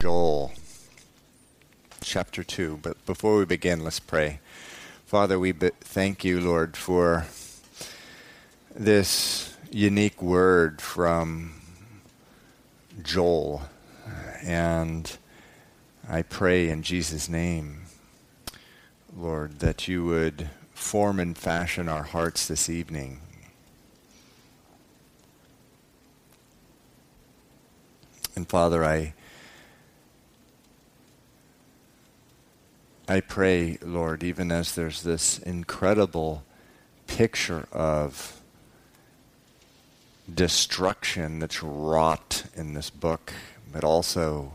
Joel chapter 2. But before we begin, let's pray. Father, we be- thank you, Lord, for this unique word from Joel. And I pray in Jesus' name, Lord, that you would form and fashion our hearts this evening. And Father, I I pray, Lord, even as there's this incredible picture of destruction that's wrought in this book, but also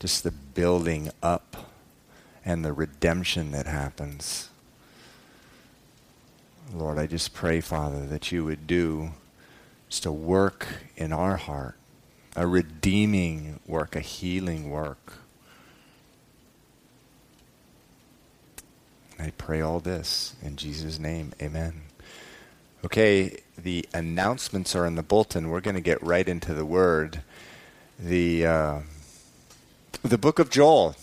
just the building up and the redemption that happens. Lord, I just pray, Father, that you would do just a work in our heart, a redeeming work, a healing work I pray all this in Jesus' name. Amen. Okay, the announcements are in the bulletin. We're going to get right into the word. The uh, the book of Joel.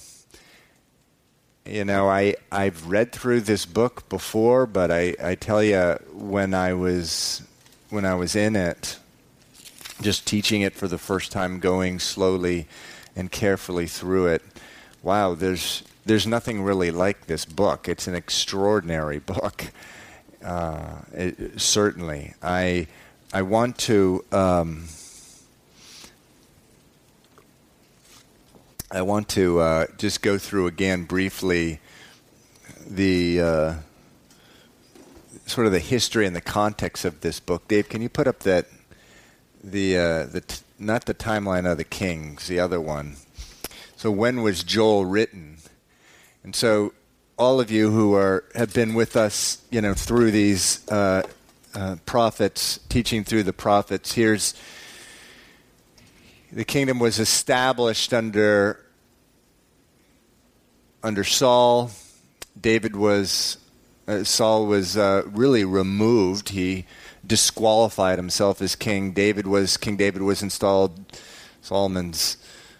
You know, I I've read through this book before, but I, I tell you, when I was when I was in it, just teaching it for the first time, going slowly and carefully through it, wow, there's there's nothing really like this book. It's an extraordinary book. Uh, it, certainly, I I want to. Um, I want to uh, just go through again briefly the uh, sort of the history and the context of this book. Dave, can you put up that the uh, the t- not the timeline of the kings, the other one. So when was Joel written? And so, all of you who are have been with us, you know, through these uh, uh, prophets, teaching through the prophets. Here's the kingdom was established under under Saul. David was uh, Saul was uh, really removed. He disqualified himself as king. David was King David was installed. Solomon's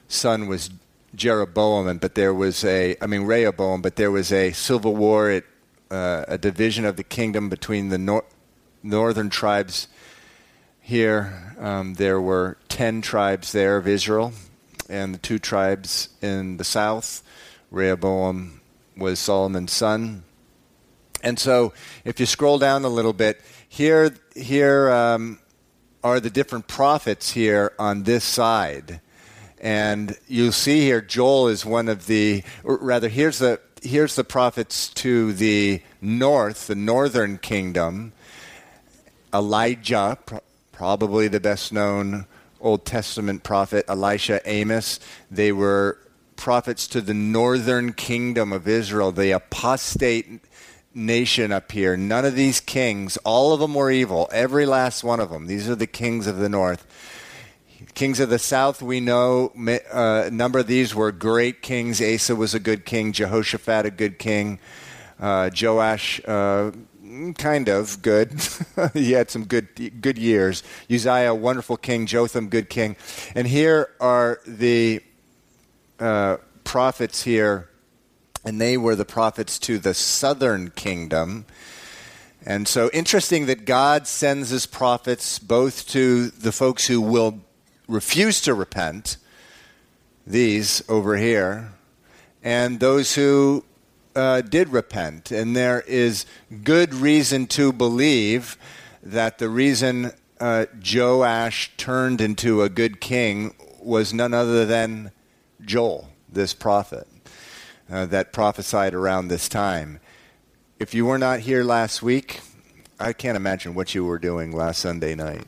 son was Jeroboam, but there was a, I mean Rehoboam, but there was a civil war, at, uh, a division of the kingdom between the nor- northern tribes. Here, um, there were ten tribes there of Israel, and the two tribes in the south. Rehoboam was Solomon's son, and so if you scroll down a little bit, here, here um, are the different prophets here on this side and you'll see here, Joel is one of the, rather, here's the, here's the prophets to the north, the northern kingdom. Elijah, probably the best known Old Testament prophet, Elisha, Amos. They were prophets to the northern kingdom of Israel, the apostate nation up here. None of these kings, all of them were evil, every last one of them. These are the kings of the north. Kings of the south, we know uh, a number of these were great kings. Asa was a good king, Jehoshaphat, a good king, uh, Joash, uh, kind of good. he had some good, good years. Uzziah, wonderful king. Jotham, good king. And here are the uh, prophets here, and they were the prophets to the southern kingdom. And so interesting that God sends his prophets both to the folks who will refuse to repent, these over here, and those who uh, did repent. And there is good reason to believe that the reason uh, Joash turned into a good king was none other than Joel, this prophet, uh, that prophesied around this time. If you were not here last week, I can't imagine what you were doing last Sunday night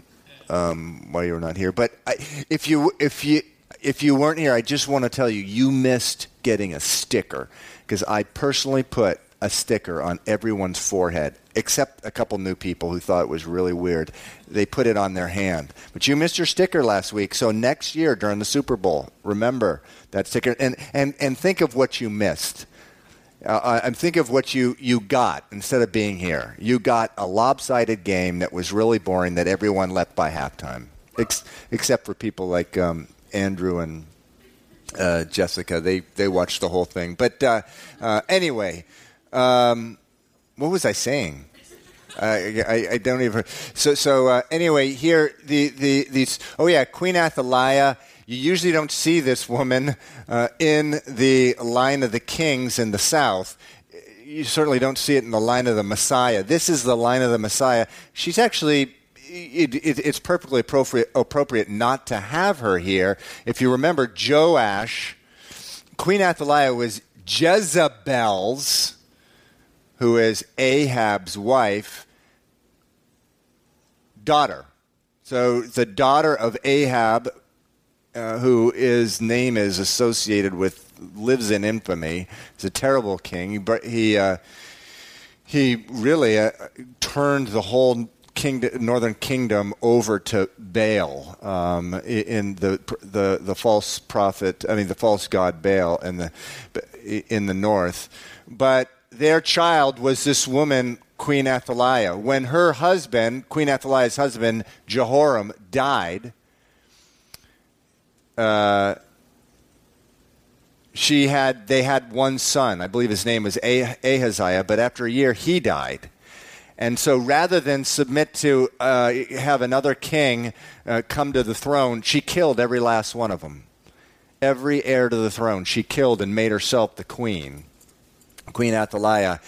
um, while you were not here. But I, if you if you if you weren't here, I just want to tell you you missed getting a sticker because I personally put a sticker on everyone's forehead, except a couple new people who thought it was really weird. They put it on their hand. But you missed your sticker last week, so next year during the Super Bowl, remember that sticker and, and, and think of what you missed. Uh, I'm thinking of what you, you got instead of being here. You got a lopsided game that was really boring that everyone left by halftime, Ex- except for people like um, Andrew and uh, Jessica. They they watched the whole thing. But uh, uh, anyway, um, what was I saying? I, I, I, don't even. So so uh, anyway, here the the these. Oh yeah, Queen Athaliah. You usually don't see this woman uh, in the line of the kings in the south. You certainly don't see it in the line of the Messiah. This is the line of the Messiah. She's actually it, it, it's perfectly appropriate, appropriate not to have her here. If you remember, Joash, Queen Athaliah was Jezebel's, who is Ahab's wife, daughter. So the daughter of Ahab, uh, who his name is associated with, lives in infamy. He's a terrible king. He, he, uh, he really uh, turned the whole kingdom, northern kingdom over to Baal um, in the, the the false prophet. I mean, the false god Baal in the in the north. But their child was this woman, Queen Athaliah. When her husband, Queen Athaliah's husband, Jehoram, died. Uh, she had they had one son i believe his name was ahaziah but after a year he died and so rather than submit to uh, have another king uh, come to the throne, she killed every last one of them. Every heir to the throne, she killed and made herself the queen. Queen Athaliah.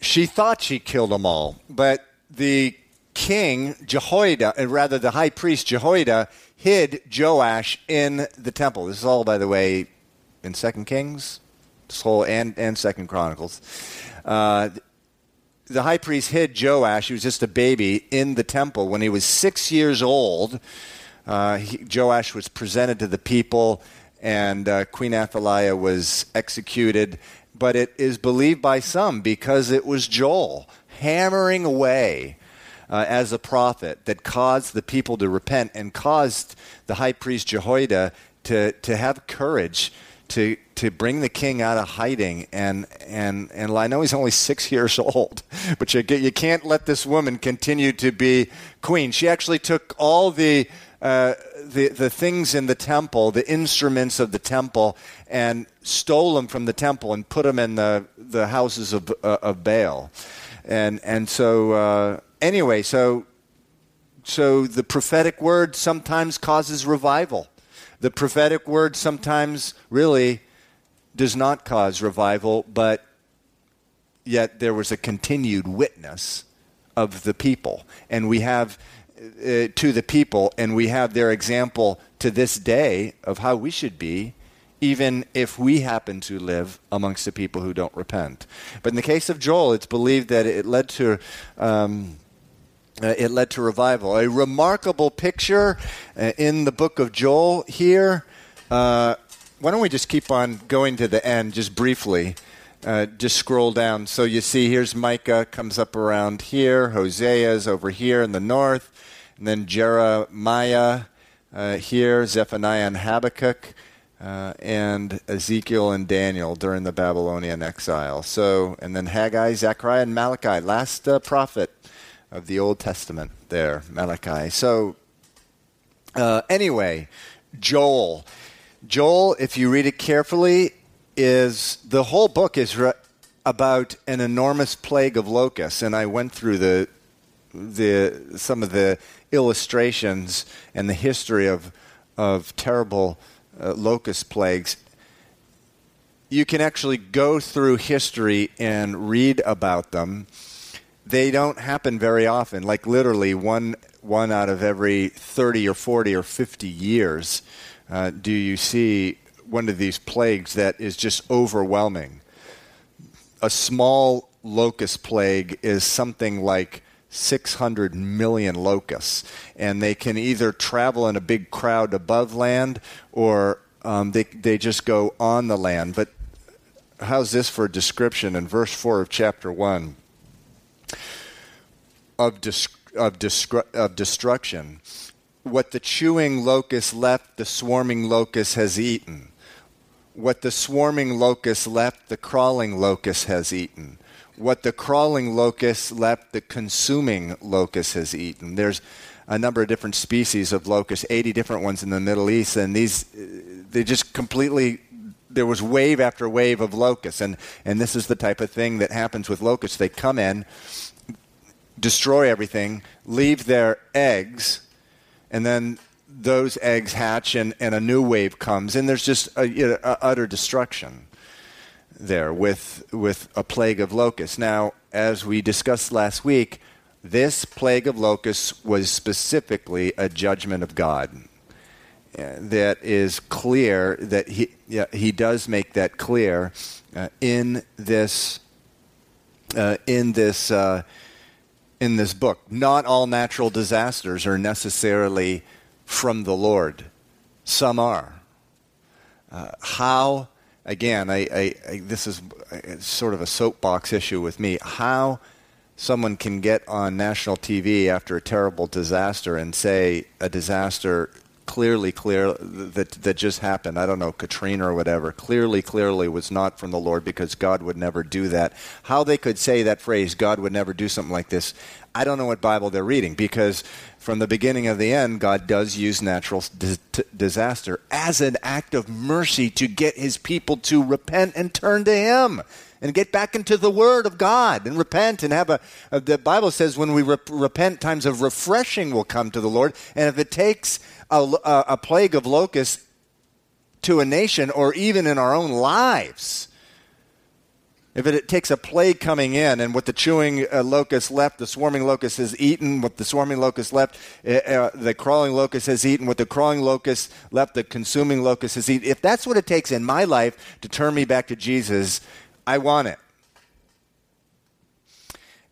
She thought she killed them all, but the king, Jehoiada, and rather the high priest Jehoiada, hid Joash in the temple. This is all, by the way, in Second Kings, this whole and and Second Chronicles. Uh, the high priest hid Joash, he was just a baby, in the temple. When he was six years old, uh, he, Joash was presented to the people, and uh, Queen Athaliah was executed. But it is believed by some because it was Joel hammering away uh, as a prophet that caused the people to repent and caused the high priest Jehoiada to, to have courage to to bring the king out of hiding and and and I know he's only six years old, but you you can't let this woman continue to be queen. She actually took all the uh, the the things in the temple, the instruments of the temple, and stole them from the temple and put them in the the houses of uh, of Baal, and and so uh, anyway, so so the prophetic word sometimes causes revival the prophetic word sometimes really does not cause revival, but yet there was a continued witness of the people. And we have uh, to the people, and we have their example to this day of how we should be, even if we happen to live amongst the people who don't repent. But in the case of Joel, it's believed that it led to. Um, uh, it led to revival. A remarkable picture uh, in the book of Joel here. Uh, why don't we just keep on going to the end just briefly? Uh, just scroll down. So you see, here's Micah comes up around here. Hosea is over here in the north. And then Jeremiah uh, here, Zephaniah and Habakkuk. Uh, and Ezekiel and Daniel during the Babylonian exile. So, and then Haggai, Zechariah, and Malachi, last prophet of the Old Testament there, Malachi. So, uh, anyway, Joel. Joel, if you read it carefully, is the whole book is re- about an enormous plague of locusts, and I went through the the some of the illustrations and the history of of terrible uh, locust plagues. You can actually go through history and read about them they don't happen very often. Like literally one one out of every 30 or 40 or 50 years uh, do you see one of these plagues that is just overwhelming. A small locust plague is something like 600 million locusts, and they can either travel in a big crowd above land or um, they, they just go on the land. But how's this for a description in verse 4 of chapter 1? Of, dis- of, of destruction. What the chewing locust left, the swarming locust has eaten. What the swarming locust left, the crawling locust has eaten. What the crawling locust left, the consuming locust has eaten. There's a number of different species of locusts, 80 different ones in the Middle East, and these they just completely there was wave after wave of locusts, and and this is the type of thing that happens with locusts. They come in, destroy everything, leave their eggs, and then those eggs hatch, and, and a new wave comes, and there's just a, you know, a utter destruction there with with a plague of locusts. Now, as we discussed last week, this plague of locusts was specifically a judgment of God. Uh, that is clear that he yeah, he does make that clear uh, in this uh, in this uh, in this book. Not all natural disasters are necessarily from the Lord. Some are. Uh, how again? I, I, I, this is sort of a soapbox issue with me. How someone can get on national TV after a terrible disaster and say a disaster clearly, clear that that just happened. I don't know Katrina or whatever. Clearly, clearly was not from the Lord because God would never do that. How they could say that phrase, God would never do something like this. I don't know what Bible they're reading because from the beginning of the end, God does use natural disaster as an act of mercy to get His people to repent and turn to Him and get back into the Word of God and repent and have a. a the Bible says when we rep- repent, times of refreshing will come to the Lord. And if it takes a, a, a plague of locusts to a nation or even in our own lives, if it, takes a plague coming in and what the chewing uh, locust left, the swarming locust has eaten what the swarming locust left, uh, uh, the crawling locust has eaten what the crawling locust left, the consuming locust has eaten. If that's what it takes in my life to turn me back to Jesus, I want it.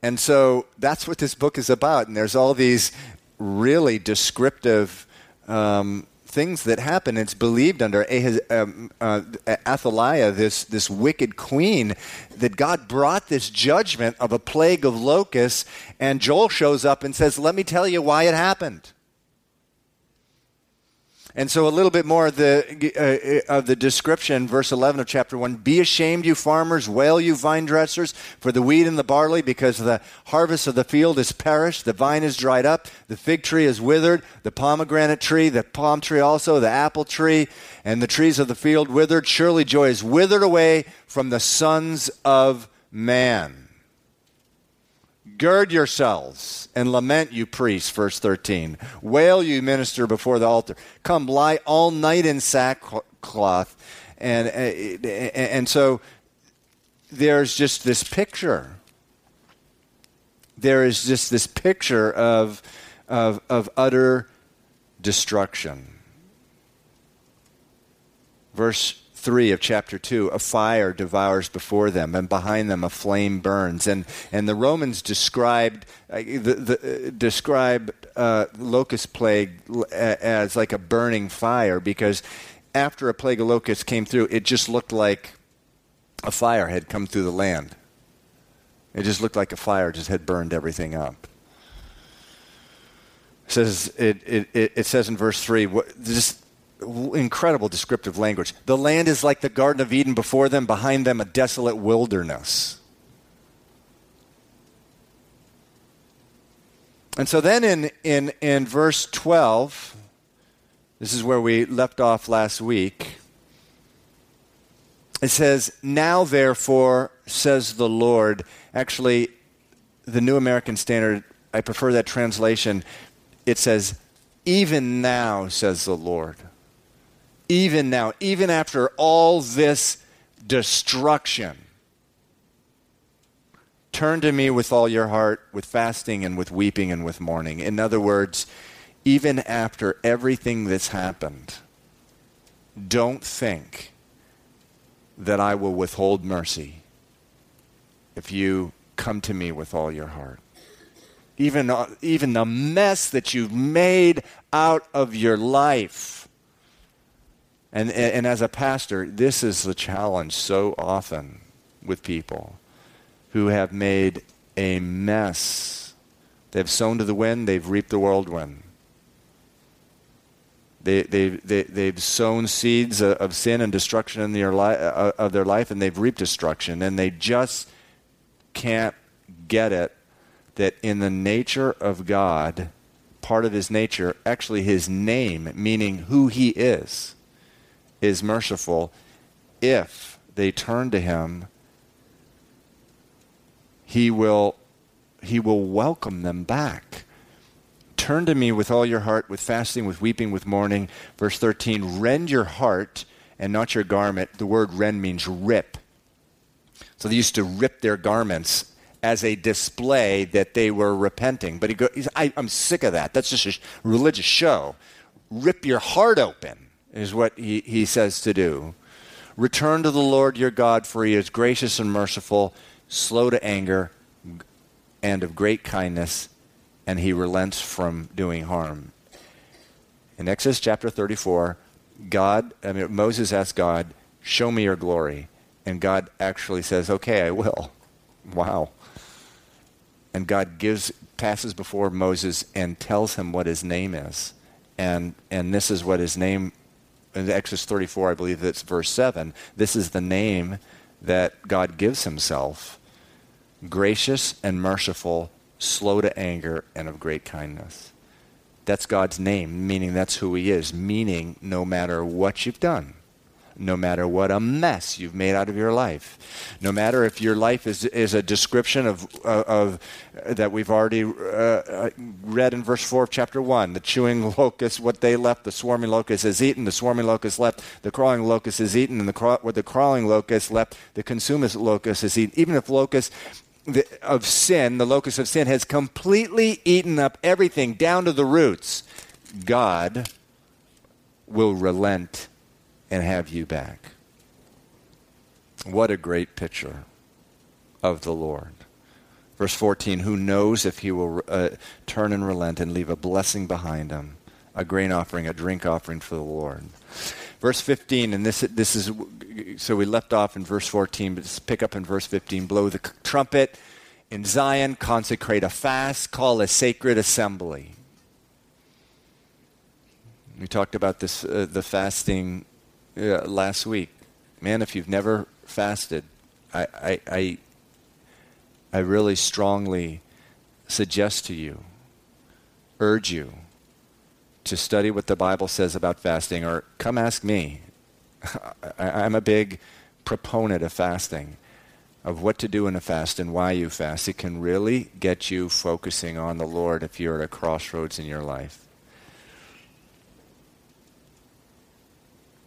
And so that's what this book is about. And there's all these really descriptive um, things that happen. It's believed under Ahaz, um, uh, Athaliah, this, this wicked queen, that God brought this judgment of a plague of locusts. And Joel shows up and says, Let me tell you why it happened. And so, a little bit more of the, uh, of the description, verse 11 of chapter 1 Be ashamed, you farmers, wail, you vine dressers, for the wheat and the barley, because the harvest of the field is perished, the vine is dried up, the fig tree is withered, the pomegranate tree, the palm tree also, the apple tree, and the trees of the field withered. Surely joy is withered away from the sons of man. Gird yourselves and lament, you priests, verse 13. Wail, you minister before the altar. Come, lie all night in sackcloth. And, and, and so there's just this picture. There is just this picture of, of, of utter destruction. Verse 3 of chapter 2 a fire devours before them and behind them a flame burns. And and the romans described uh, the, the, uh, describe uh, locust plague as like a burning fire because after a plague of locusts came through it just looked like a fire had come through the land. It just looked like a fire just had burned everything up. It says it, it, it says in verse 3 what, just incredible descriptive language. The land is like the Garden of Eden before them, behind them, a desolate wilderness. And so then in, in, in verse 12, this is where we left off last week. It says, Now therefore, says the Lord. Actually, the New American Standard, I prefer that translation. It says, Even now, says the Lord even now, even after all this destruction. Turn to me with all your heart, with fasting and with weeping and with mourning. In other words, even after everything that's happened, don't think that I will withhold mercy if you come to me with all your heart. Even, uh, even the mess that you've made out of your life and, and as a pastor, this is the challenge so often with people who have made a mess. They've sown to the wind, they've reaped the whirlwind. They, they, they, they've sown seeds of sin and destruction in their li- of their life, and they've reaped destruction. And they just can't get it that in the nature of God, part of his nature, actually his name, meaning who he is, is merciful if they turn to him he will he will welcome them back. Turn to me with all your heart with fasting with weeping with mourning. Verse 13 rend your heart and not your garment. The word rend means rip. So they used to rip their garments as a display that they were repenting. But he goes I, i'm sick of that. That's just a religious show. Rip your heart open is what he, he says to do return to the lord your god for he is gracious and merciful slow to anger, and of great kindness, and he relents from doing harm. In Exodus chapter 34, God, I mean, Moses asked God, Show me your glory. And God actually says, Okay, I will. Wow. And God gives, passes before Moses and tells him what his name is. And, and this is what his name, in Exodus 34, I believe that's verse 7. This is the name that God gives himself gracious and merciful, slow to anger, and of great kindness. That's God's name, meaning that's who He is, meaning no matter what you've done, no matter what a mess you've made out of your life, no matter if your life is, is a description of, uh, of uh, that we've already uh, uh, read in verse 4 of chapter 1 the chewing locust, what they left, the swarming locust is eaten, the swarming locust left, the crawling locust is eaten, and the, what the crawling locust left, the consuming locust is eaten. Even if locust the, of sin, the locust of sin, has completely eaten up everything down to the roots, God will relent and have you back. What a great picture of the Lord. Verse 14 Who knows if he will uh, turn and relent and leave a blessing behind him, a grain offering, a drink offering for the Lord. Verse 15, and this, this is, so we left off in verse 14, but let's pick up in verse 15. Blow the trumpet in Zion, consecrate a fast, call a sacred assembly. We talked about this, uh, the fasting uh, last week. Man, if you've never fasted, I, I, I, I really strongly suggest to you, urge you, to study what the Bible says about fasting, or come ask me. I, am a big proponent of fasting, of what to do in a fast and why you fast. It can really get you focusing on the Lord if you're at a crossroads in your life.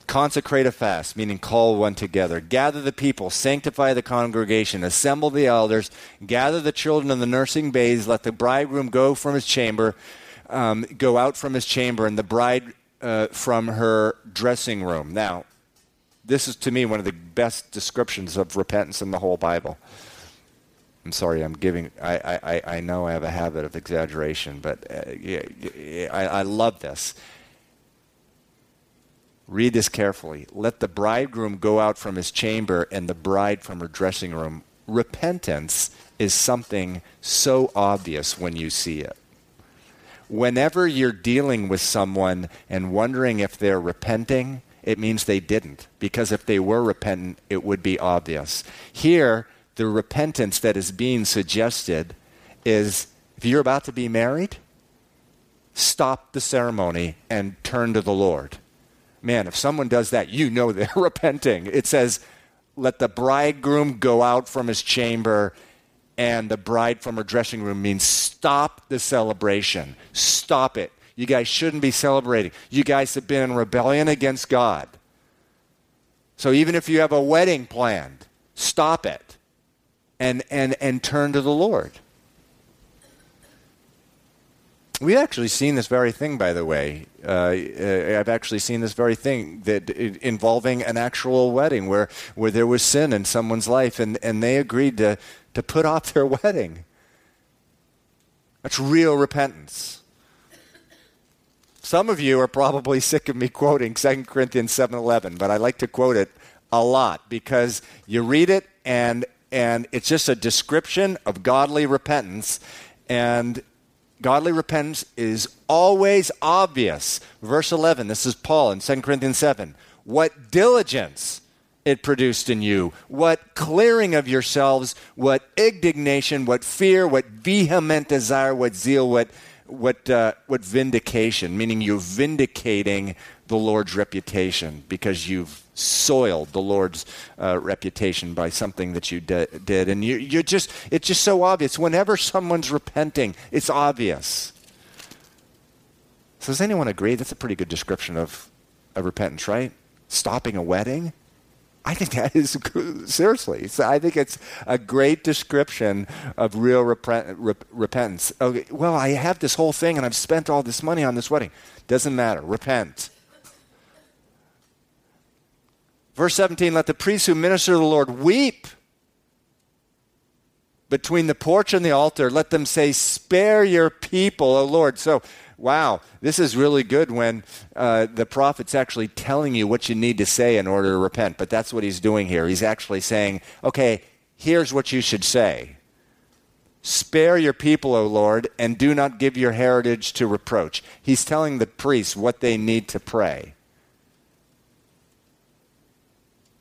Consecrate a fast, meaning call one together. Gather the people, sanctify the congregation, assemble the elders, gather the children and the nursing babes, let the bridegroom go from his chamber um, go out from his chamber and the bride uh, from her dressing room. Now, this is to me one of the best descriptions of repentance in the whole Bible. I'm sorry, I'm giving, I, I, I know I have a habit of exaggeration, but uh, yeah, I, I love this. Read this carefully. Let the bridegroom go out from his chamber and the bride from her dressing room. Repentance is something so obvious when you see it whenever you're dealing with someone and wondering if they're repenting, it means they didn't. Because if they were repentant, it would be obvious. Here, the repentance that is being suggested is if you're about to be married, stop the ceremony and turn to the Lord. Man, if someone does that, you know they're repenting. It says, let the bridegroom go out from his chamber and the bride from her dressing room means stop the celebration. Stop it. You guys shouldn't be celebrating. You guys have been in rebellion against God. So even if you have a wedding planned, stop it and, and, and turn to the Lord. We've actually seen this very thing, by the way. Uh, uh I've actually seen this very thing that involving an actual wedding where, where there was sin in someone's life, and, and they agreed to, to put off their wedding. That's real repentance. Some of you are probably sick of me quoting 2 Corinthians 7:11, but I like to quote it a lot because you read it and and it's just a description of godly repentance and godly repentance is always obvious. Verse 11, this is Paul in 2 Corinthians 7. What diligence it produced in you, what clearing of yourselves, what indignation, what fear, what vehement desire, what zeal, what, what, uh, what vindication, meaning you're vindicating the Lord's reputation because you've soiled the Lord's uh, reputation by something that you de- did. And you, you're just, it's just so obvious. Whenever someone's repenting, it's obvious. So, does anyone agree? That's a pretty good description of, of repentance, right? Stopping a wedding? I think that is seriously. So I think it's a great description of real rep, repentance. Okay, well, I have this whole thing and I've spent all this money on this wedding. Doesn't matter. Repent. Verse 17 Let the priests who minister to the Lord weep between the porch and the altar. Let them say, Spare your people, O Lord. So, wow, this is really good when uh, the prophet's actually telling you what you need to say in order to repent. But that's what he's doing here. He's actually saying, Okay, here's what you should say. Spare your people, O Lord, and do not give your heritage to reproach. He's telling the priests what they need to pray.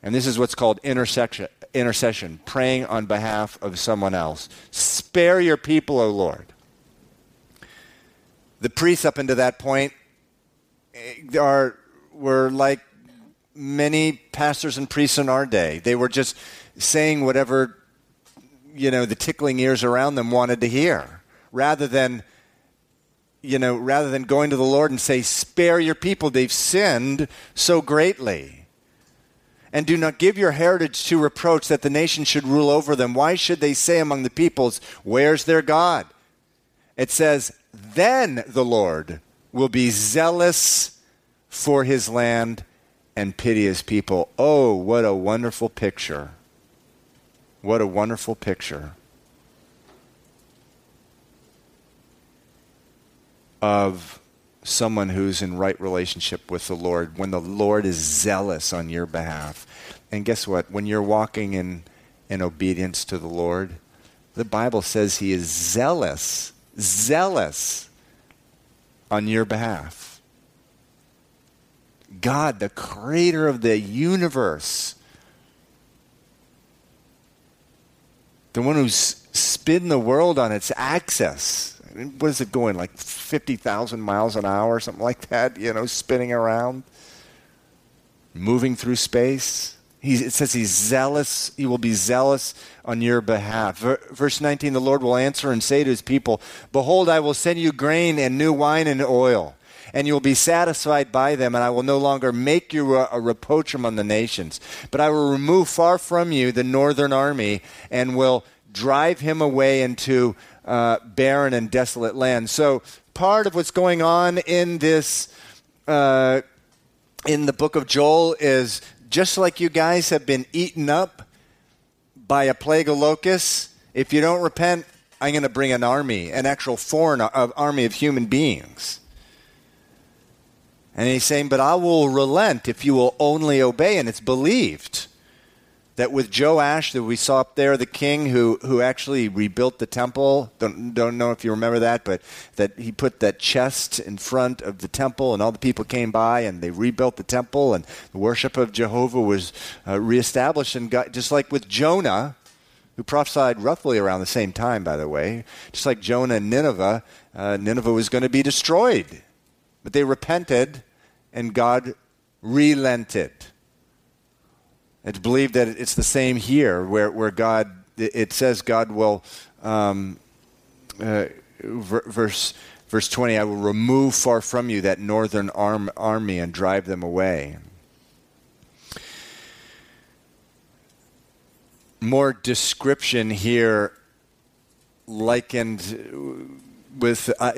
And this is what's called intercession, intercession, praying on behalf of someone else. Spare your people, O Lord. The priests up until that point eh, are, were like many pastors and priests in our day. They were just saying whatever, you know, the tickling ears around them wanted to hear, rather than, you know, rather than going to the Lord and say, spare your people. They've sinned so greatly and do not give your heritage to reproach that the nation should rule over them. Why should they say among the peoples, Where's their God? It says, Then the Lord will be zealous for his land and pity his people. Oh, what a wonderful picture! What a wonderful picture of someone who's in right relationship with the Lord, when the Lord is zealous on your behalf. And guess what? When you're walking in, in obedience to the Lord, the Bible says He is zealous, zealous on your behalf. God, the creator of the universe, the one who's spin the world on its axis what is it going like 50,000 miles an hour, something like that, you know, spinning around, moving through space. He, it says he's zealous. He will be zealous on your behalf. Verse 19 The Lord will answer and say to his people, Behold, I will send you grain and new wine and oil, and you will be satisfied by them, and I will no longer make you a, a reproach among the nations. But I will remove far from you the northern army and will drive him away into uh, barren and desolate land. So, part of what's going on in this, uh, in the book of Joel, is just like you guys have been eaten up by a plague of locusts, if you don't repent, I'm going to bring an army, an actual foreign uh, army of human beings. And he's saying, But I will relent if you will only obey. And it's believed that with Joash that we saw up there, the king who, who actually rebuilt the temple, don't, don't know if you remember that, but that he put that chest in front of the temple and all the people came by and they rebuilt the temple and the worship of Jehovah was uh, reestablished. And just like with Jonah, who prophesied roughly around the same time, by the way, just like Jonah and Nineveh, uh, Nineveh was going to be destroyed. But they repented and God relented. It's believed that it's the same here, where, where God, it says God will, um, uh, verse, verse 20, I will remove far from you that northern arm, army and drive them away. More description here likened with uh,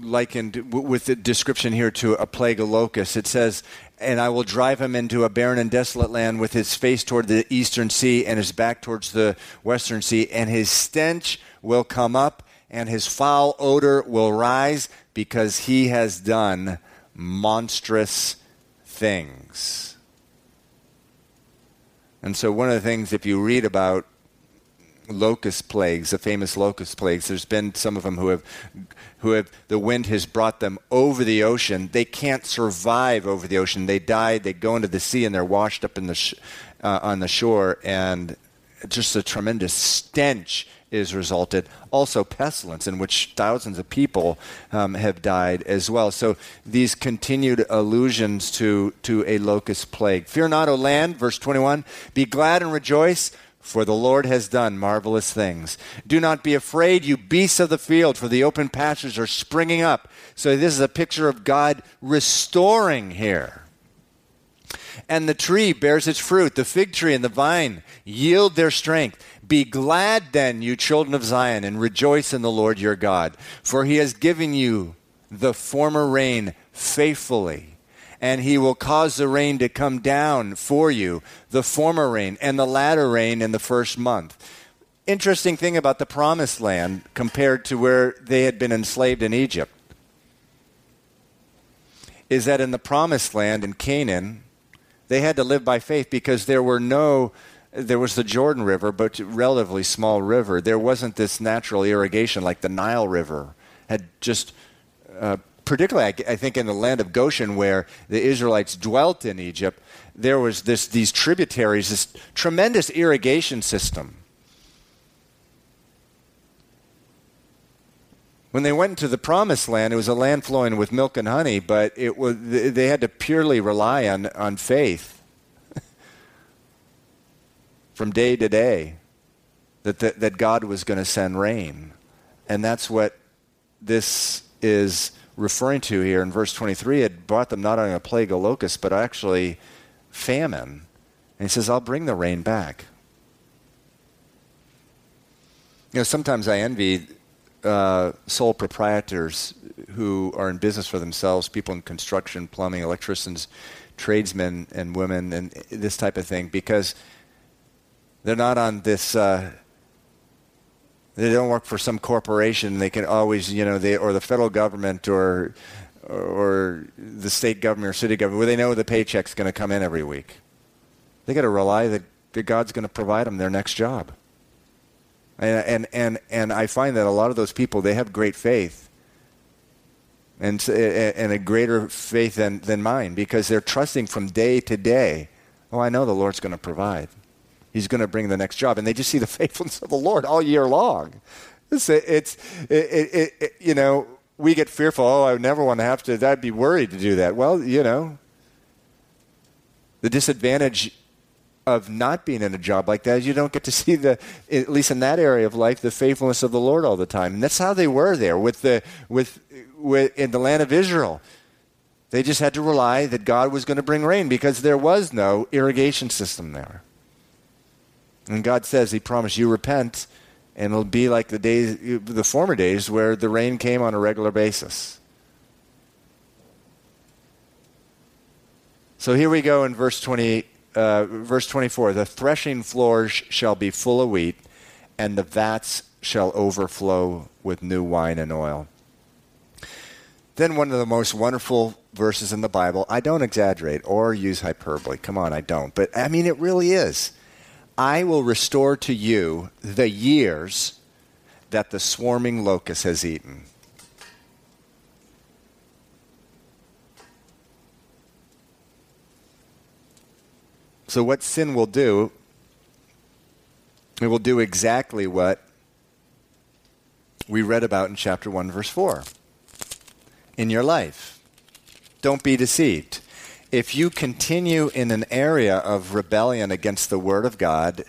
likened with the description here to a plague of locusts. It says, and I will drive him into a barren and desolate land with his face toward the eastern sea and his back towards the western sea, and his stench will come up and his foul odor will rise because he has done monstrous things. And so, one of the things, if you read about locust plagues, the famous locust plagues. There's been some of them who have, who have, the wind has brought them over the ocean. They can't survive over the ocean. They die, they go into the sea, and they're washed up in the sh- uh, on the shore, and just a tremendous stench is resulted. Also, pestilence, in which thousands of people um, have died as well. So, these continued allusions to, to a locust plague. Fear not, O land, verse 21 Be glad and rejoice. For the Lord has done marvelous things. Do not be afraid, you beasts of the field, for the open pastures are springing up. So, this is a picture of God restoring here. And the tree bears its fruit, the fig tree and the vine yield their strength. Be glad then, you children of Zion, and rejoice in the Lord your God, for he has given you the former rain faithfully and he will cause the rain to come down for you, the former rain and the latter rain in the first month. Interesting thing about the promised land compared to where they had been enslaved in Egypt is that in the promised land in Canaan, they had to live by faith because there were no there was the Jordan River, but relatively small river. There wasn't this natural irrigation like the Nile River had just uh, particularly I, I, think in the land of Goshen where the Israelites dwelt in Egypt, there was this these tributaries, this tremendous irrigation system. When they went into the promised land, it was a land flowing with milk and honey, but it was they had to purely rely on, on faith from day to day that, that, that God was going to send rain. And that's what this is referring to here in verse 23 had brought them not only a plague of locusts, but actually famine. And he says, I'll bring the rain back. You know, sometimes I envy uh, sole proprietors who are in business for themselves, people in construction, plumbing, electricians, tradesmen, and women, and this type of thing, because they're not on this. Uh, they don't work for some corporation. They can always, you know, they or the federal government or or the state government or city government, where they know the paycheck's going to come in every week. They got to rely that, that God's going to provide them their next job. And, and and and I find that a lot of those people they have great faith, and and a greater faith than than mine because they're trusting from day to day. Oh, I know the Lord's going to provide he's going to bring the next job. And they just see the faithfulness of the Lord all year long. It's, it's it, it, it, you know, we get fearful. Oh, I never want to have to. I'd be worried to do that. Well, you know, the disadvantage of not being in a job like that is you don't get to see the, at least in that area of life, the faithfulness of the Lord all the time. And that's how they were there with the with, with in the land of Israel. They just had to rely that God was going to bring rain because there was no irrigation system there. And God says He promised you repent, and it'll be like the days, the former days where the rain came on a regular basis. So here we go in verse 20, uh, verse 24. The threshing floors shall be full of wheat, and the vats shall overflow with new wine and oil. Then one of the most wonderful verses in the Bible. I don't exaggerate or use hyperbole. Come on, I don't. But I mean, it really is. I will restore to you the years that the swarming locust has eaten. So, what sin will do, it will do exactly what we read about in chapter 1, verse 4 in your life. Don't be deceived if you continue in an area of rebellion against the Word of God,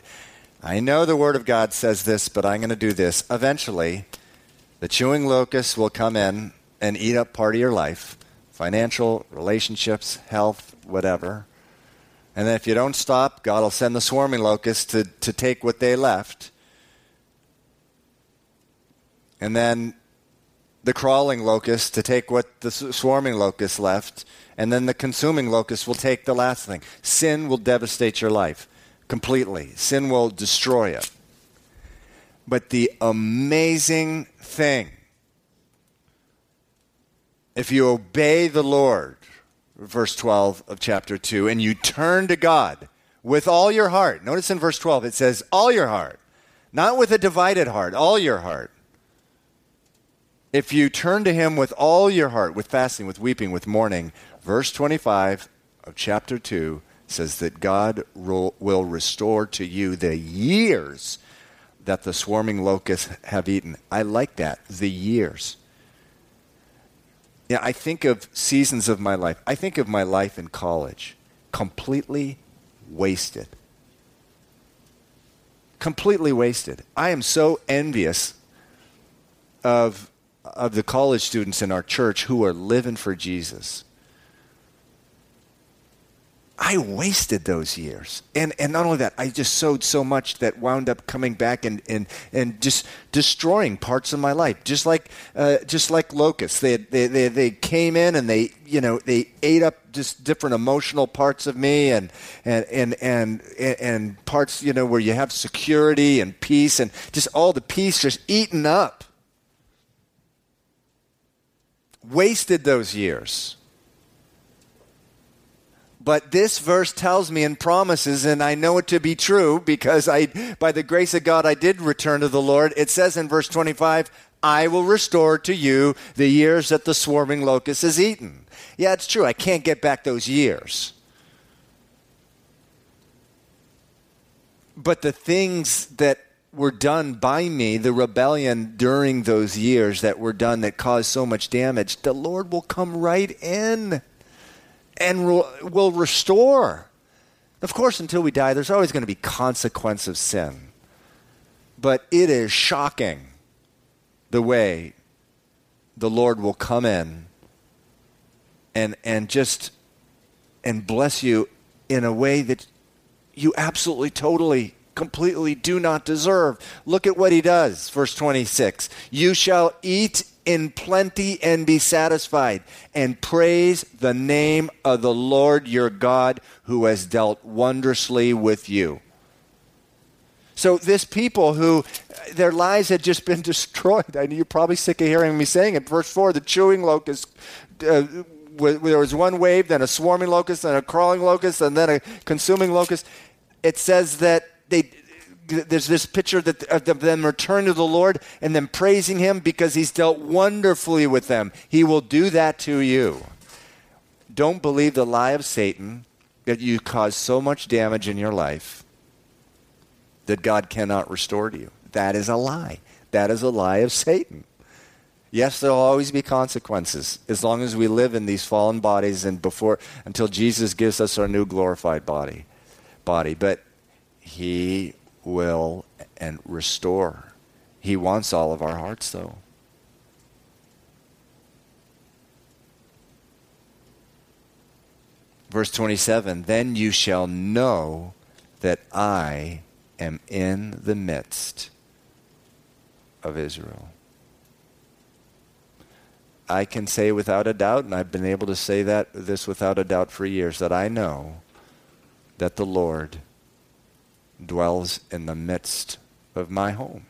I know the Word of God says this, but I'm going to do this. Eventually, the chewing locust will come in and eat up part of your life financial, relationships, health, whatever. And then if you don't stop, God will send the swarming locust to, to take what they left. And then the crawling locust to take what the swarming locust left and then the consuming locust will take the last thing. Sin will devastate your life completely, sin will destroy it. But the amazing thing, if you obey the Lord, verse 12 of chapter 2, and you turn to God with all your heart, notice in verse 12 it says, all your heart, not with a divided heart, all your heart. If you turn to Him with all your heart, with fasting, with weeping, with mourning, verse 25 of chapter 2 says that God will restore to you the years that the swarming locusts have eaten. I like that. The years. Yeah, I think of seasons of my life. I think of my life in college, completely wasted. Completely wasted. I am so envious of, of the college students in our church who are living for Jesus. I wasted those years. And, and not only that, I just sowed so much that wound up coming back and, and, and just destroying parts of my life. Just like, uh, just like locusts. They, they, they, they came in and they, you know, they ate up just different emotional parts of me and, and, and, and, and parts, you know, where you have security and peace and just all the peace just eaten up. Wasted those years. But this verse tells me and promises, and I know it to be true because I, by the grace of God, I did return to the Lord. It says in verse 25, I will restore to you the years that the swarming locust has eaten. Yeah, it's true. I can't get back those years. But the things that were done by me, the rebellion during those years that were done that caused so much damage, the Lord will come right in and will restore. Of course, until we die, there's always going to be consequence of sin. But it is shocking the way the Lord will come in and, and just and bless you in a way that you absolutely, totally, completely do not deserve. Look at what he does. Verse 26 You shall eat in plenty and be satisfied, and praise the name of the Lord your God who has dealt wondrously with you. So, this people who their lives had just been destroyed, I know you're probably sick of hearing me saying it. Verse 4 the chewing locust, uh, there was one wave, then a swarming locust, then a crawling locust, and then a consuming locust. It says that they there's this picture that of them return to the Lord and then praising Him because He's dealt wonderfully with them. He will do that to you. Don't believe the lie of Satan that you cause so much damage in your life that God cannot restore to you. That is a lie. That is a lie of Satan. Yes, there'll always be consequences as long as we live in these fallen bodies and before until Jesus gives us our new glorified body. Body, but he will and restore. He wants all of our hearts, though. Verse 27 Then you shall know that I am in the midst of Israel. I can say without a doubt, and I've been able to say that this without a doubt for years, that I know that the Lord dwells in the midst of my home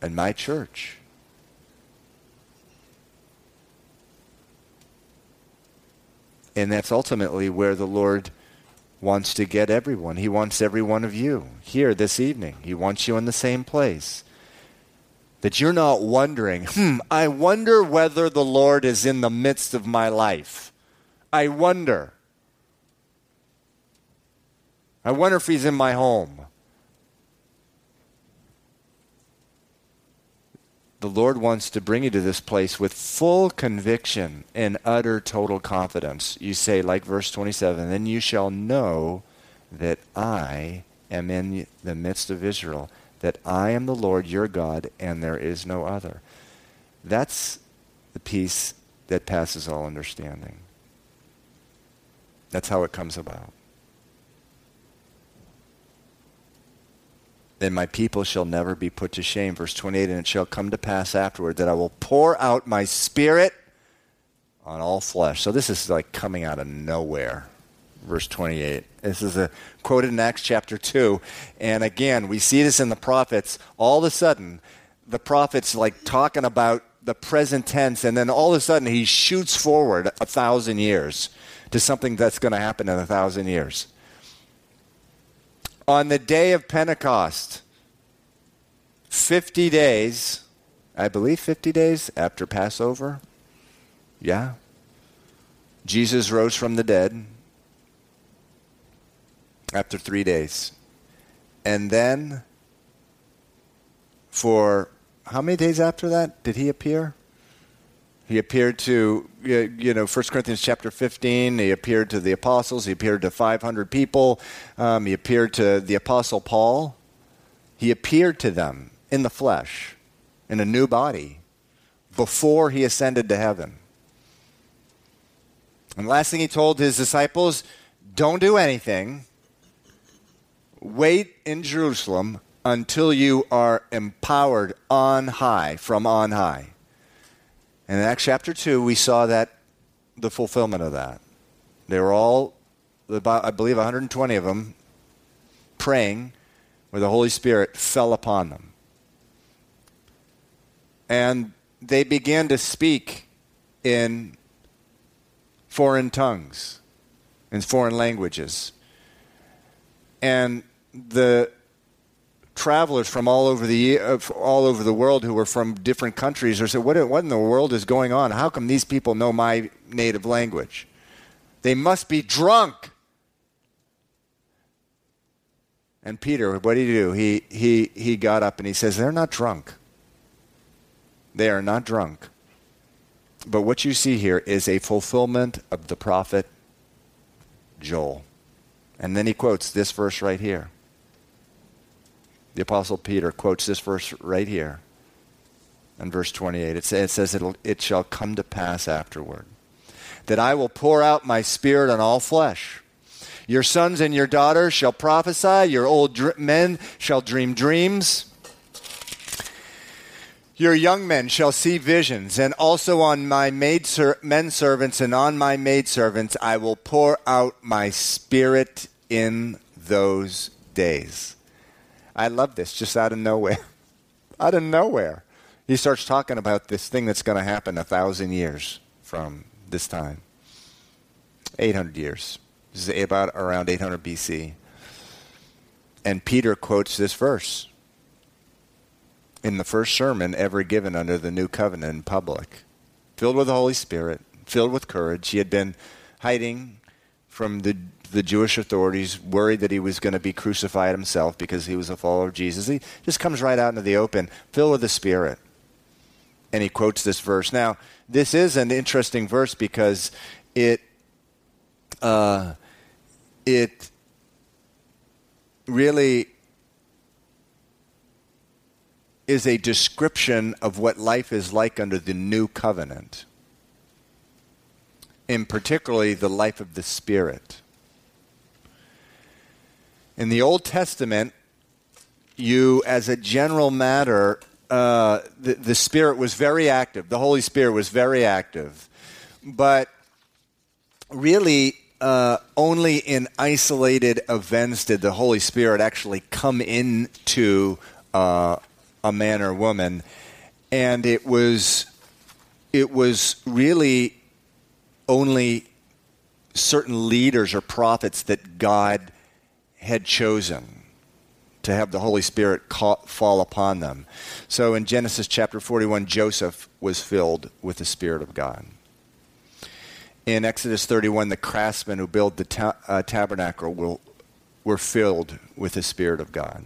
and my church. And that's ultimately where the Lord wants to get everyone. He wants every one of you here this evening. He wants you in the same place. That you're not wondering, hmm, I wonder whether the Lord is in the midst of my life. I wonder. I wonder if he's in my home. The Lord wants to bring you to this place with full conviction and utter total confidence. You say, like verse 27, then you shall know that I am in the midst of Israel, that I am the Lord your God, and there is no other. That's the peace that passes all understanding. That's how it comes about. Then my people shall never be put to shame. Verse 28 And it shall come to pass afterward that I will pour out my spirit on all flesh. So this is like coming out of nowhere. Verse 28. This is a, quoted in Acts chapter 2. And again, we see this in the prophets. All of a sudden, the prophet's like talking about the present tense, and then all of a sudden he shoots forward a thousand years to something that's going to happen in a thousand years on the day of Pentecost, 50 days, I believe 50 days after Passover. Yeah. Jesus rose from the dead. after three days. And then, for how many days after that did he appear? He appeared to, you know, 1 Corinthians chapter 15. He appeared to the apostles. He appeared to 500 people. Um, he appeared to the apostle Paul. He appeared to them in the flesh, in a new body, before he ascended to heaven. And last thing he told his disciples don't do anything. Wait in Jerusalem until you are empowered on high, from on high. And in Acts chapter 2, we saw that the fulfillment of that. They were all, I believe, 120 of them, praying where the Holy Spirit fell upon them. And they began to speak in foreign tongues, in foreign languages. And the travelers from all over the uh, all over the world who were from different countries or said, what, what in the world is going on? How come these people know my native language? They must be drunk. And Peter, what did he do? He, he, he got up and he says, They're not drunk. They are not drunk. But what you see here is a fulfillment of the prophet Joel. And then he quotes this verse right here. The Apostle Peter quotes this verse right here in verse 28. It, says, it says it'll, shall come to pass afterward that I will pour out my spirit on all flesh. Your sons and your daughters shall prophesy, your old dr- men shall dream dreams. Your young men shall see visions, and also on my maid ser- men servants and on my maidservants I will pour out my spirit in those days. I love this just out of nowhere. out of nowhere. He starts talking about this thing that's going to happen a thousand years from this time. 800 years. This is about around 800 BC. And Peter quotes this verse in the first sermon ever given under the new covenant in public. Filled with the Holy Spirit, filled with courage. He had been hiding from the the Jewish authorities, worried that he was going to be crucified himself because he was a follower of Jesus. He just comes right out into the open, filled with the Spirit. And he quotes this verse. Now, this is an interesting verse because it uh, it really is a description of what life is like under the new covenant, in particularly the life of the Spirit. In the Old Testament, you, as a general matter, uh, the, the Spirit was very active. The Holy Spirit was very active. But really, uh, only in isolated events did the Holy Spirit actually come into uh, a man or woman, and it was it was really only certain leaders or prophets that God had chosen to have the Holy Spirit fall upon them. So in Genesis chapter 41, Joseph was filled with the Spirit of God. In Exodus 31, the craftsmen who build the ta- uh, tabernacle will, were filled with the Spirit of God.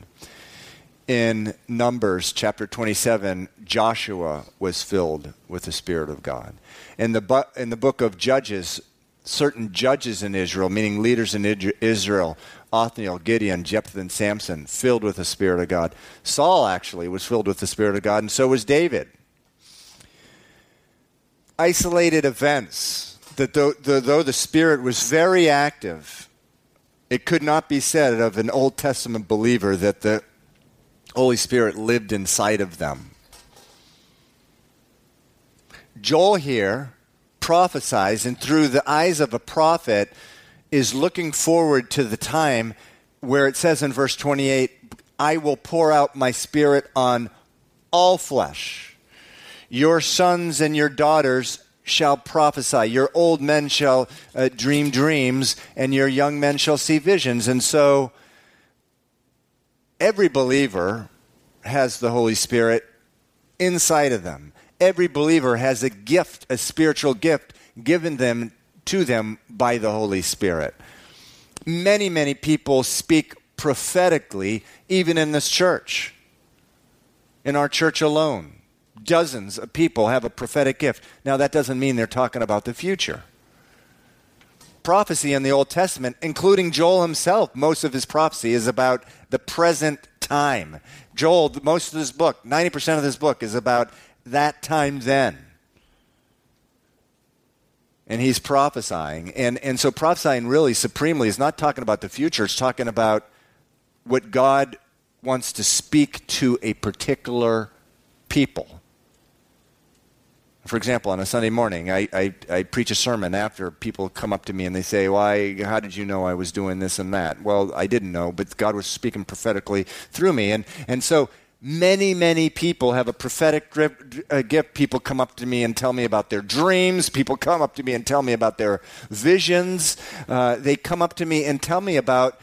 In Numbers chapter 27, Joshua was filled with the Spirit of God. In the, bu- in the book of Judges, certain judges in Israel, meaning leaders in Israel, Othniel, Gideon, Jephthah, and Samson, filled with the Spirit of God. Saul actually was filled with the Spirit of God, and so was David. Isolated events that though, though the Spirit was very active, it could not be said of an Old Testament believer that the Holy Spirit lived inside of them. Joel here prophesies, and through the eyes of a prophet, is looking forward to the time where it says in verse 28 I will pour out my spirit on all flesh. Your sons and your daughters shall prophesy. Your old men shall uh, dream dreams, and your young men shall see visions. And so, every believer has the Holy Spirit inside of them. Every believer has a gift, a spiritual gift given them to them by the Holy Spirit. Many, many people speak prophetically, even in this church, in our church alone. Dozens of people have a prophetic gift. Now, that doesn't mean they're talking about the future. Prophecy in the Old Testament, including Joel himself, most of his prophecy is about the present time. Joel, most of his book, 90% of this book, is about that time then. And he's prophesying. And, and so prophesying really supremely is not talking about the future, it's talking about what God wants to speak to a particular people. For example, on a Sunday morning, I, I, I, preach a sermon after people come up to me and they say, Why, how did you know I was doing this and that? Well, I didn't know, but God was speaking prophetically through me. And, and so many, many people have a prophetic gift. People come up to me and tell me about their dreams. People come up to me and tell me about their visions. Uh, they come up to me and tell me about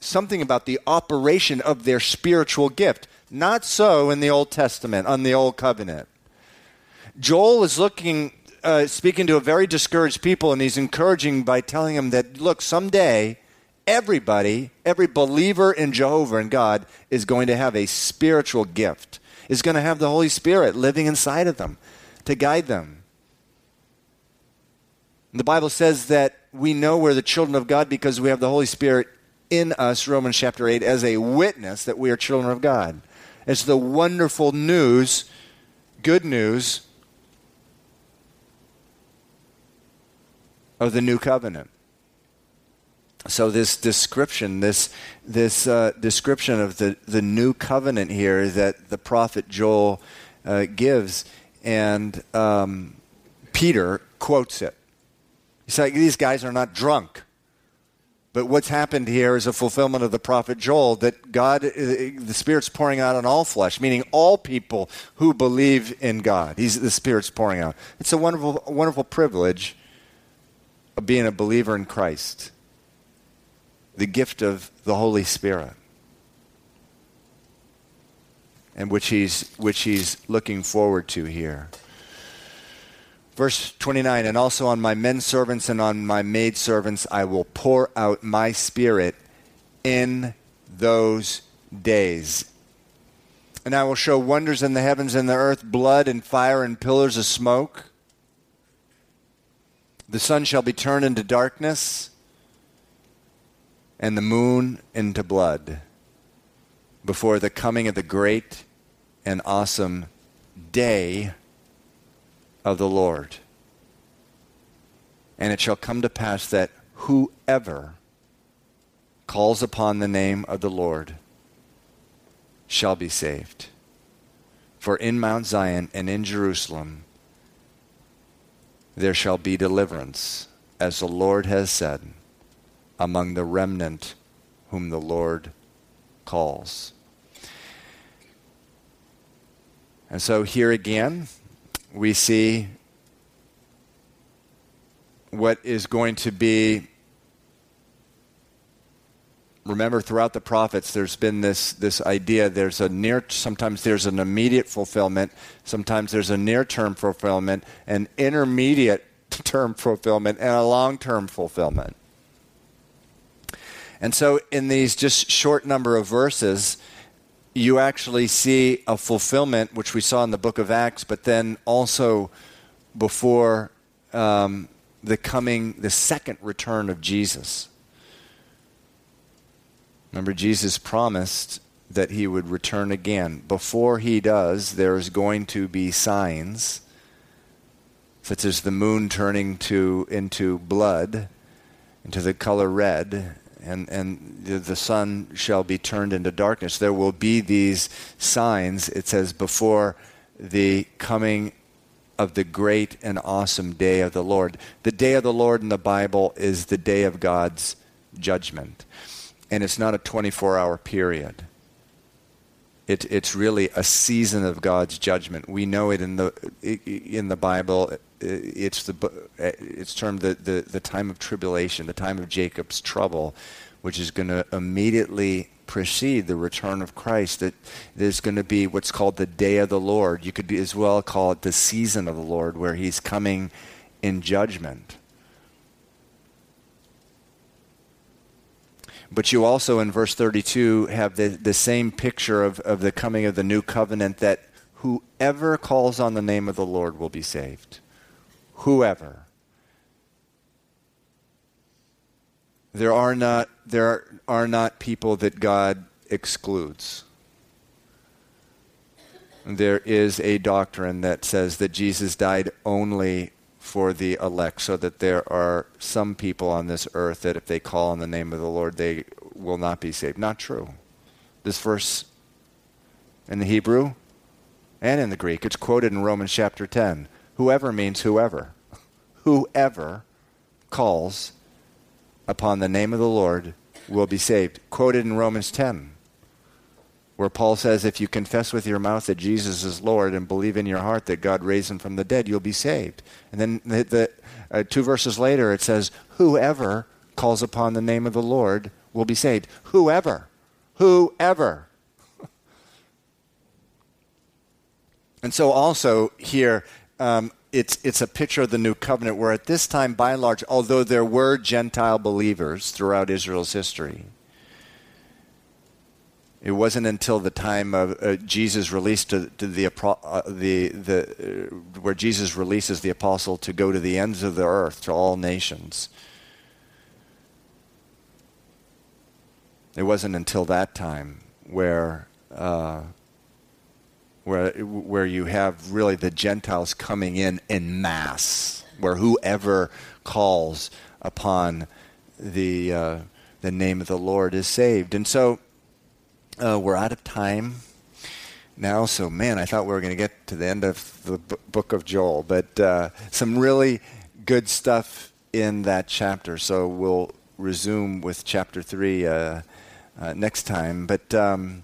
something about the operation of their spiritual gift. Not so in the Old Testament, on the Old Covenant. Joel is looking, uh, speaking to a very discouraged people, and he's encouraging by telling them that, look, someday everybody, every believer in Jehovah and God is going to have a spiritual gift, is going to have the Holy Spirit living inside of them to guide them. The Bible says that we know we're the children of God because we have the Holy Spirit in us, Romans chapter 8, as a witness that we are children of God. It's the wonderful news, good news of the new covenant. So this description, this this uh, description of the the new covenant here that the prophet Joel uh, gives, and um, Peter quotes it. He's like, these guys are not drunk. But what's happened here is a fulfillment of the prophet Joel that God, uh, the Spirit's pouring out on all flesh, meaning all people who believe in God. He's, the Spirit's pouring out. It's a wonderful, wonderful privilege of being a believer in Christ, the gift of the Holy Spirit, and which he's, which he's looking forward to here. Verse 29 And also on my men servants and on my maid servants I will pour out my spirit in those days. And I will show wonders in the heavens and the earth, blood and fire and pillars of smoke. The sun shall be turned into darkness, and the moon into blood, before the coming of the great and awesome day of the Lord. And it shall come to pass that whoever calls upon the name of the Lord shall be saved. For in Mount Zion and in Jerusalem there shall be deliverance, as the Lord has said, among the remnant whom the Lord calls. And so here again, we see what is going to be remember throughout the prophets there's been this this idea there's a near sometimes there's an immediate fulfillment sometimes there's a near term fulfillment an intermediate term fulfillment and a long term fulfillment and so in these just short number of verses you actually see a fulfillment which we saw in the book of acts but then also before um, the coming the second return of jesus Remember, Jesus promised that he would return again. Before he does, there's going to be signs, such as the moon turning to, into blood, into the color red, and, and the sun shall be turned into darkness. There will be these signs, it says, before the coming of the great and awesome day of the Lord. The day of the Lord in the Bible is the day of God's judgment and it's not a 24 hour period. It, it's really a season of God's judgment. We know it in the in the Bible. Uh, it's the uh, it's termed the, the, the time of tribulation, the time of Jacob's trouble, which is going to immediately precede the return of Christ. That there's going to be what's called the day of the Lord. You could as well call it the season of the Lord, where He's coming in judgment. But you also, in verse 32, have the, the same picture of, of the coming of the new covenant that whoever calls on the name of the Lord will be saved. Whoever. There are not, there are not people that God excludes. There is a doctrine that says that Jesus died only for the elect, so that there are some people on this earth that if they call on the name of the Lord, they will not be saved. Not true. This verse in the Hebrew and in the Greek, it's quoted in Romans chapter 10. Whoever means whoever. Whoever calls upon the name of the Lord will be saved. Quoted in Romans 10 where Paul says, if you confess with your mouth that Jesus is Lord and believe in your heart that God raised him from the dead, you'll be saved. And then the, the uh, two verses later, it says, whoever calls upon the name of the Lord will be saved. Whoever. Whoever. and so also here, um, it's, it's a picture of the new covenant where at this time, by and large, although there were Gentile believers throughout Israel's history, it wasn't until the time of uh, Jesus released to, to the, uh, the, the uh, where Jesus releases the apostle to go to the ends of the earth to all nations. It wasn't until that time where uh, where where you have really the Gentiles coming in in mass, where whoever calls upon the uh, the name of the Lord is saved, and so uh, we're out of time now, so man, I thought we were going to get to the end of the b- book of Joel, but uh, some really good stuff in that chapter. So we'll resume with chapter three uh, uh next time. But um,